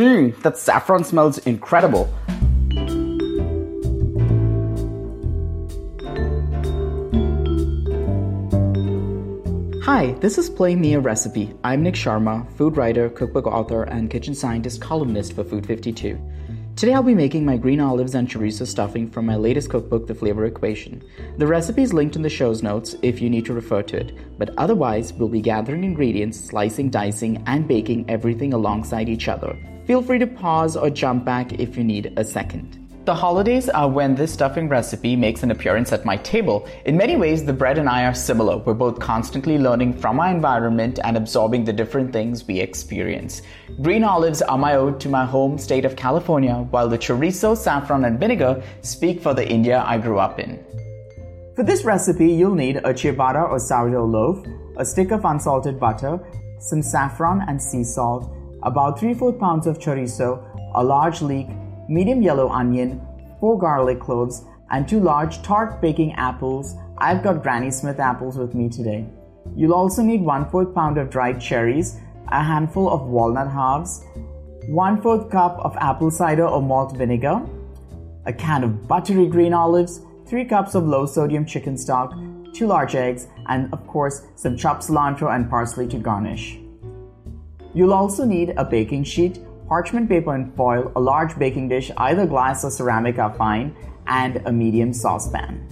Mmm, that saffron smells incredible. Hi, this is Play Me a Recipe. I'm Nik Sharma, food writer, cookbook author, and kitchen scientist columnist for Food 52. Today I'll be making my green olives and chorizo stuffing from my latest cookbook, The Flavor Equation. The recipe is linked in the show's notes if you need to refer to it, but otherwise, we'll be gathering ingredients, slicing, dicing, and baking everything alongside each other. Feel free to pause or jump back if you need a second. The holidays are when this stuffing recipe makes an appearance at my table. In many ways, the bread and I are similar. We're both constantly learning from our environment and absorbing the different things we experience. Green olives are my ode to my home state of California, while the chorizo, saffron, and vinegar speak for the India I grew up in. For this recipe, you'll need a ciabatta or sourdough loaf, a stick of unsalted butter, some saffron and sea salt, about 3 4 pounds of chorizo, a large leek, medium yellow onion, 4 garlic cloves, and 2 large tart baking apples. I've got Granny Smith apples with me today. You'll also need 1 4 pound of dried cherries, a handful of walnut halves, 1 4 cup of apple cider or malt vinegar, a can of buttery green olives, 3 cups of low sodium chicken stock, 2 large eggs, and of course some chopped cilantro and parsley to garnish. You'll also need a baking sheet, parchment paper and foil, a large baking dish, either glass or ceramic are fine, and a medium saucepan.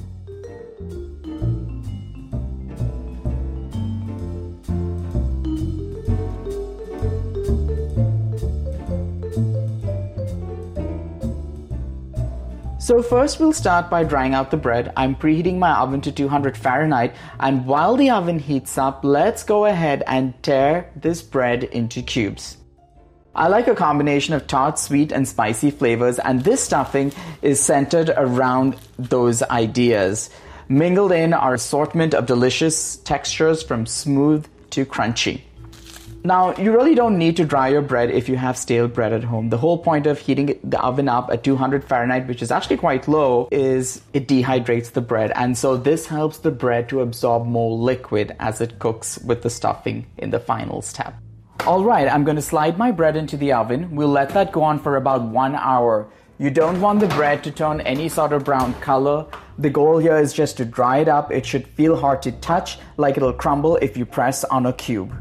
So first we'll start by drying out the bread. I'm preheating my oven to 200 Fahrenheit and while the oven heats up, let's go ahead and tear this bread into cubes. I like a combination of tart, sweet, and spicy flavors, and this stuffing is centered around those ideas. Mingled in are assortment of delicious textures from smooth to crunchy. Now, you really don't need to dry your bread if you have stale bread at home. The whole point of heating the oven up at 200 Fahrenheit, which is actually quite low, is it dehydrates the bread. And so this helps the bread to absorb more liquid as it cooks with the stuffing in the final step. All right, I'm to slide my bread into the oven. We'll let that go on for about one hour. You don't want the bread to turn any sort of brown color. The goal here is just to dry it up. It should feel hard to touch, like it'll crumble if you press on a cube.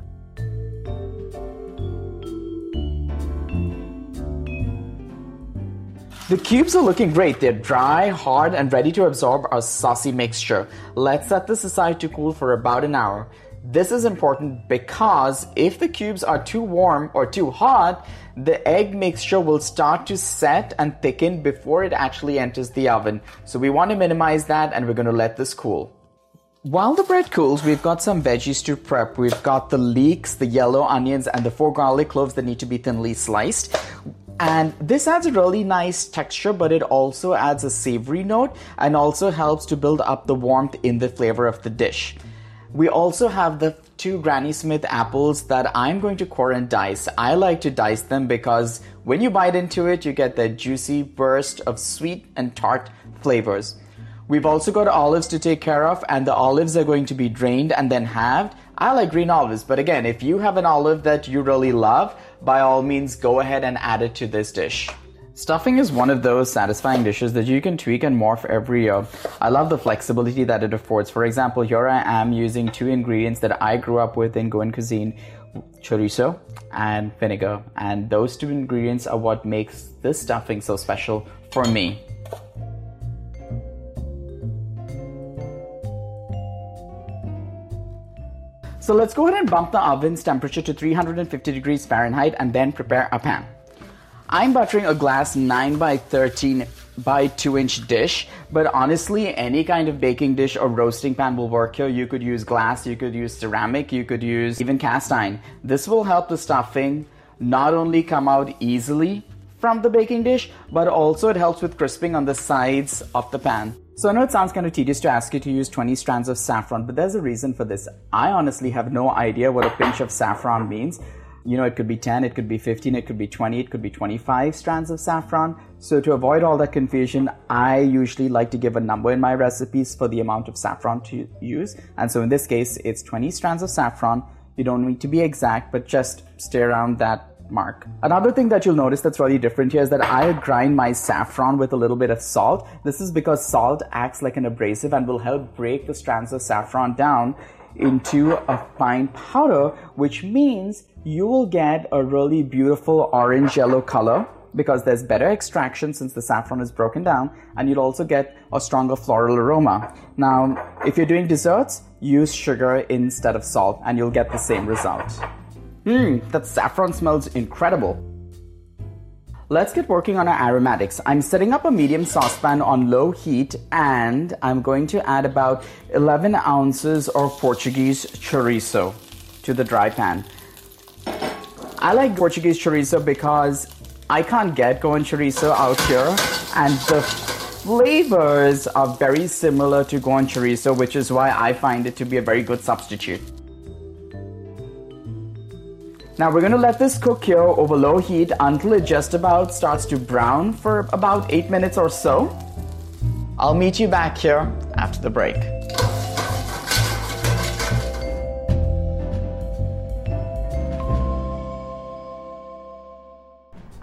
The cubes are looking great. They're dry, hard, and ready to absorb our saucy mixture. Let's set this aside to cool for about an hour. This is important because if the cubes are too warm or too hot, the egg mixture will start to set and thicken before it actually enters the oven. So we want to minimize that and we're going to let this cool. While the bread cools, we've got some veggies to prep. We've got the leeks, the yellow onions, and the four garlic cloves that need to be thinly sliced. And this adds a really nice texture, but it also adds a savory note and also helps to build up the warmth in the flavor of the dish. We also have the two Granny Smith apples that I'm going to core and dice. I like to dice them because when you bite into it, you get that juicy burst of sweet and tart flavors. We've also got olives to take care of, and the olives are going to be drained and then halved. I like green olives, but again, if you have an olive that you really love, by all means go ahead and add it to this dish. Stuffing is one of those satisfying dishes that you can tweak and morph every year. I love the flexibility that it affords. For example, here I am using two ingredients that I grew up with in Goan cuisine chorizo and vinegar. And those two ingredients are what makes this stuffing so special for me. So let's go ahead and bump the oven's temperature to 350 degrees Fahrenheit and then prepare a pan. I'm buttering a glass 9 by 13 by 2 inch dish, but honestly, any kind of baking dish or roasting pan will work here. You could use glass, you could use ceramic, you could use even cast iron. This will help the stuffing not only come out easily from the baking dish, but also it helps with crisping on the sides of the pan. So I know it sounds kind of tedious to ask you to use 20 strands of saffron, but there's a reason for this. I honestly have no idea what a pinch of saffron means. You know, it could be 10, it could be 15, it could be 20, it could be 25 strands of saffron. So to avoid all that confusion, I usually like to give a number in my recipes for the amount of saffron to use. And so in this case, it's 20 strands of saffron. You don't need to be exact, but just stay around that mark. Another thing that you'll notice that's really different here is that I grind my saffron with a little bit of salt. This is because salt acts like an abrasive and will help break the strands of saffron down into a fine powder, which means you will get a really beautiful orange yellow color because there's better extraction since the saffron is broken down and you'll also get a stronger floral aroma. Now, if you're doing desserts, use sugar instead of salt and you'll get the same result. Mmm, that saffron smells incredible. Let's get working on our aromatics. I'm setting up a medium saucepan on low heat and I'm going to add about 11 ounces of Portuguese chorizo to the dry pan. I like Portuguese chorizo because I can't get Goan chorizo out here, and the flavors are very similar to Goan chorizo, which is why I find it to be a very good substitute. Now we're gonna let this cook here over low heat until it just about starts to brown for about 8 minutes or so. I'll meet you back here after the break.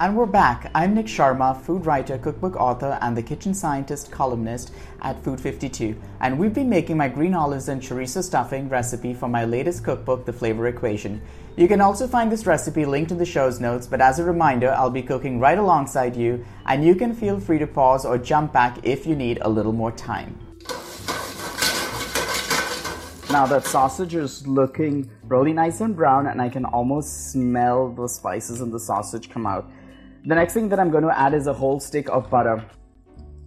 And we're back. I'm Nik Sharma, food writer, cookbook author, and the kitchen scientist columnist at Food 52. And we've been making my green olives and chorizo stuffing recipe for my latest cookbook, The Flavor Equation. You can also find this recipe linked in the show's notes, but as a reminder, I'll be cooking right alongside you, and you can feel free to pause or jump back if you need a little more time. Now that sausage is looking really nice and brown, and I can almost smell the spices in the sausage come out. The next thing that I'm going to add is a whole stick of butter.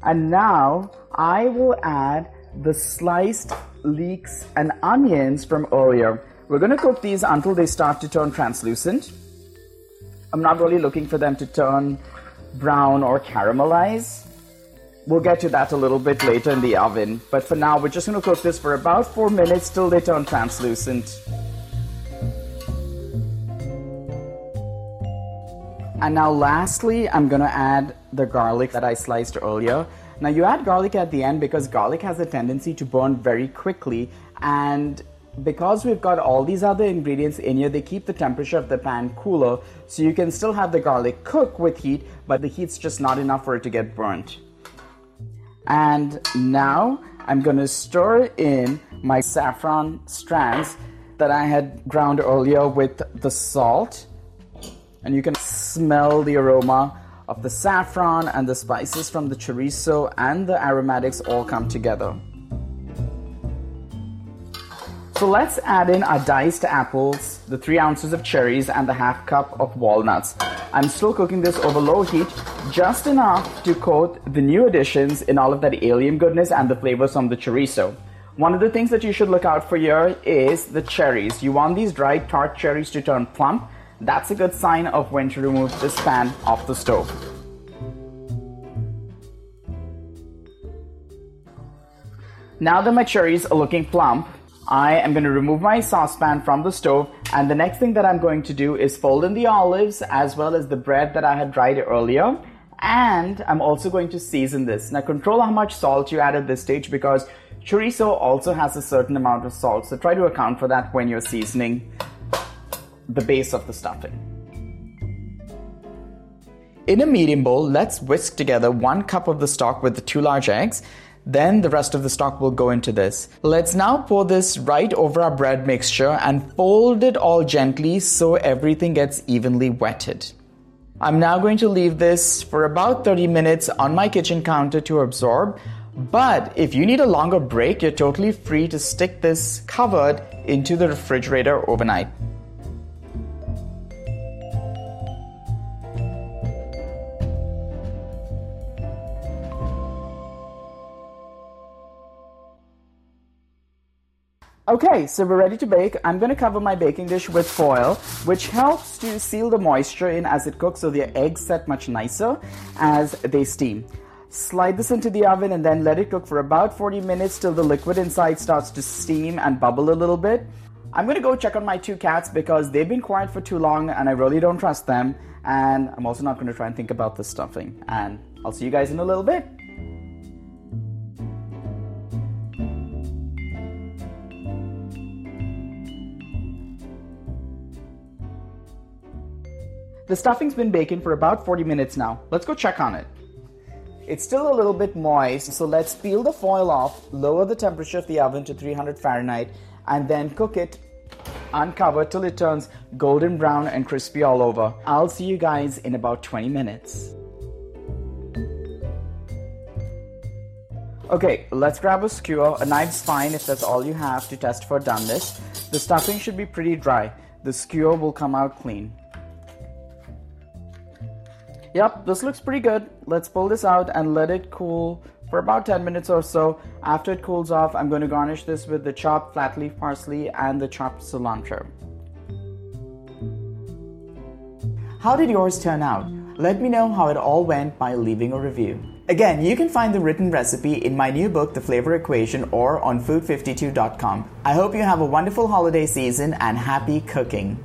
And now I will add the sliced leeks and onions from earlier. We're going to cook these until they start to turn translucent. I'm not really looking for them to turn brown or caramelize. We'll get to that a little bit later in the oven. But for now, we're just going to cook this for about four minutes till they turn translucent. And now lastly, I'm gonna add the garlic that I sliced earlier. Now you add garlic at the end because garlic has a tendency to burn very quickly and because we've got all these other ingredients in here, they keep the temperature of the pan cooler so you can still have the garlic cook with heat, but the heat's just not enough for it to get burnt. And now I'm gonna stir in my saffron strands that I had ground earlier with the salt and you can smell the aroma of the saffron and the spices from the chorizo and the aromatics all come together. So let's add in our diced apples, the 3 ounces of cherries, and the half cup of walnuts. I'm still cooking this over low heat, just enough to coat the new additions in all of that allium goodness and the flavors from the chorizo. One of the things that you should look out for here is the cherries. You want these dried tart cherries to turn plump that's a good sign of when to remove this pan off the stove. Now that my cherries are looking plump, I am going to remove my saucepan from the stove and the next thing that I'm going to do is fold in the olives as well as the bread that I had dried earlier and I'm also going to season this. Now control how much salt you add at this stage because chorizo also has a certain amount of salt so try to account for that when you're seasoning the base of the stuffing. In a medium bowl, let's whisk together one cup of the stock with the two large eggs. Then the rest of the stock will go into this. Let's now pour this right over our bread mixture and fold it all gently so everything gets evenly wetted. I'm now going to leave this for about 30 minutes on my kitchen counter to absorb. But if you need a longer break, you're totally free to stick this covered into the refrigerator overnight. Okay, so we're ready to bake. I'm going to cover my baking dish with foil, which helps to seal the moisture in as it cooks so the eggs set much nicer as they steam. Slide this into the oven and then let it cook for about 40 minutes till the liquid inside starts to steam and bubble a little bit. I'm going to go check on my two cats because they've been quiet for too long and I really don't trust them. And I'm also not going to try and think about the stuffing. And I'll see you guys in a little bit. The stuffing's been baking for about 40 minutes now. Let's go check on it. It's still a little bit moist, so let's peel the foil off, lower the temperature of the oven to 300 Fahrenheit, and then cook it uncovered till it turns golden brown and crispy all over. I'll see you guys in about 20 minutes. Okay, let's grab a skewer. A knife's fine if that's all you have to test for doneness. The stuffing should be pretty dry. The skewer will come out clean. Yep, this looks pretty good. Let's pull this out and let it cool for about 10 minutes or so. After it cools off, I'm going to garnish this with the chopped flat leaf parsley and the chopped cilantro. How did yours turn out? Let me know how it all went by leaving a review. Again, you can find the written recipe in my new book, The Flavor Equation, or on food52.com. I hope you have a wonderful holiday season and happy cooking.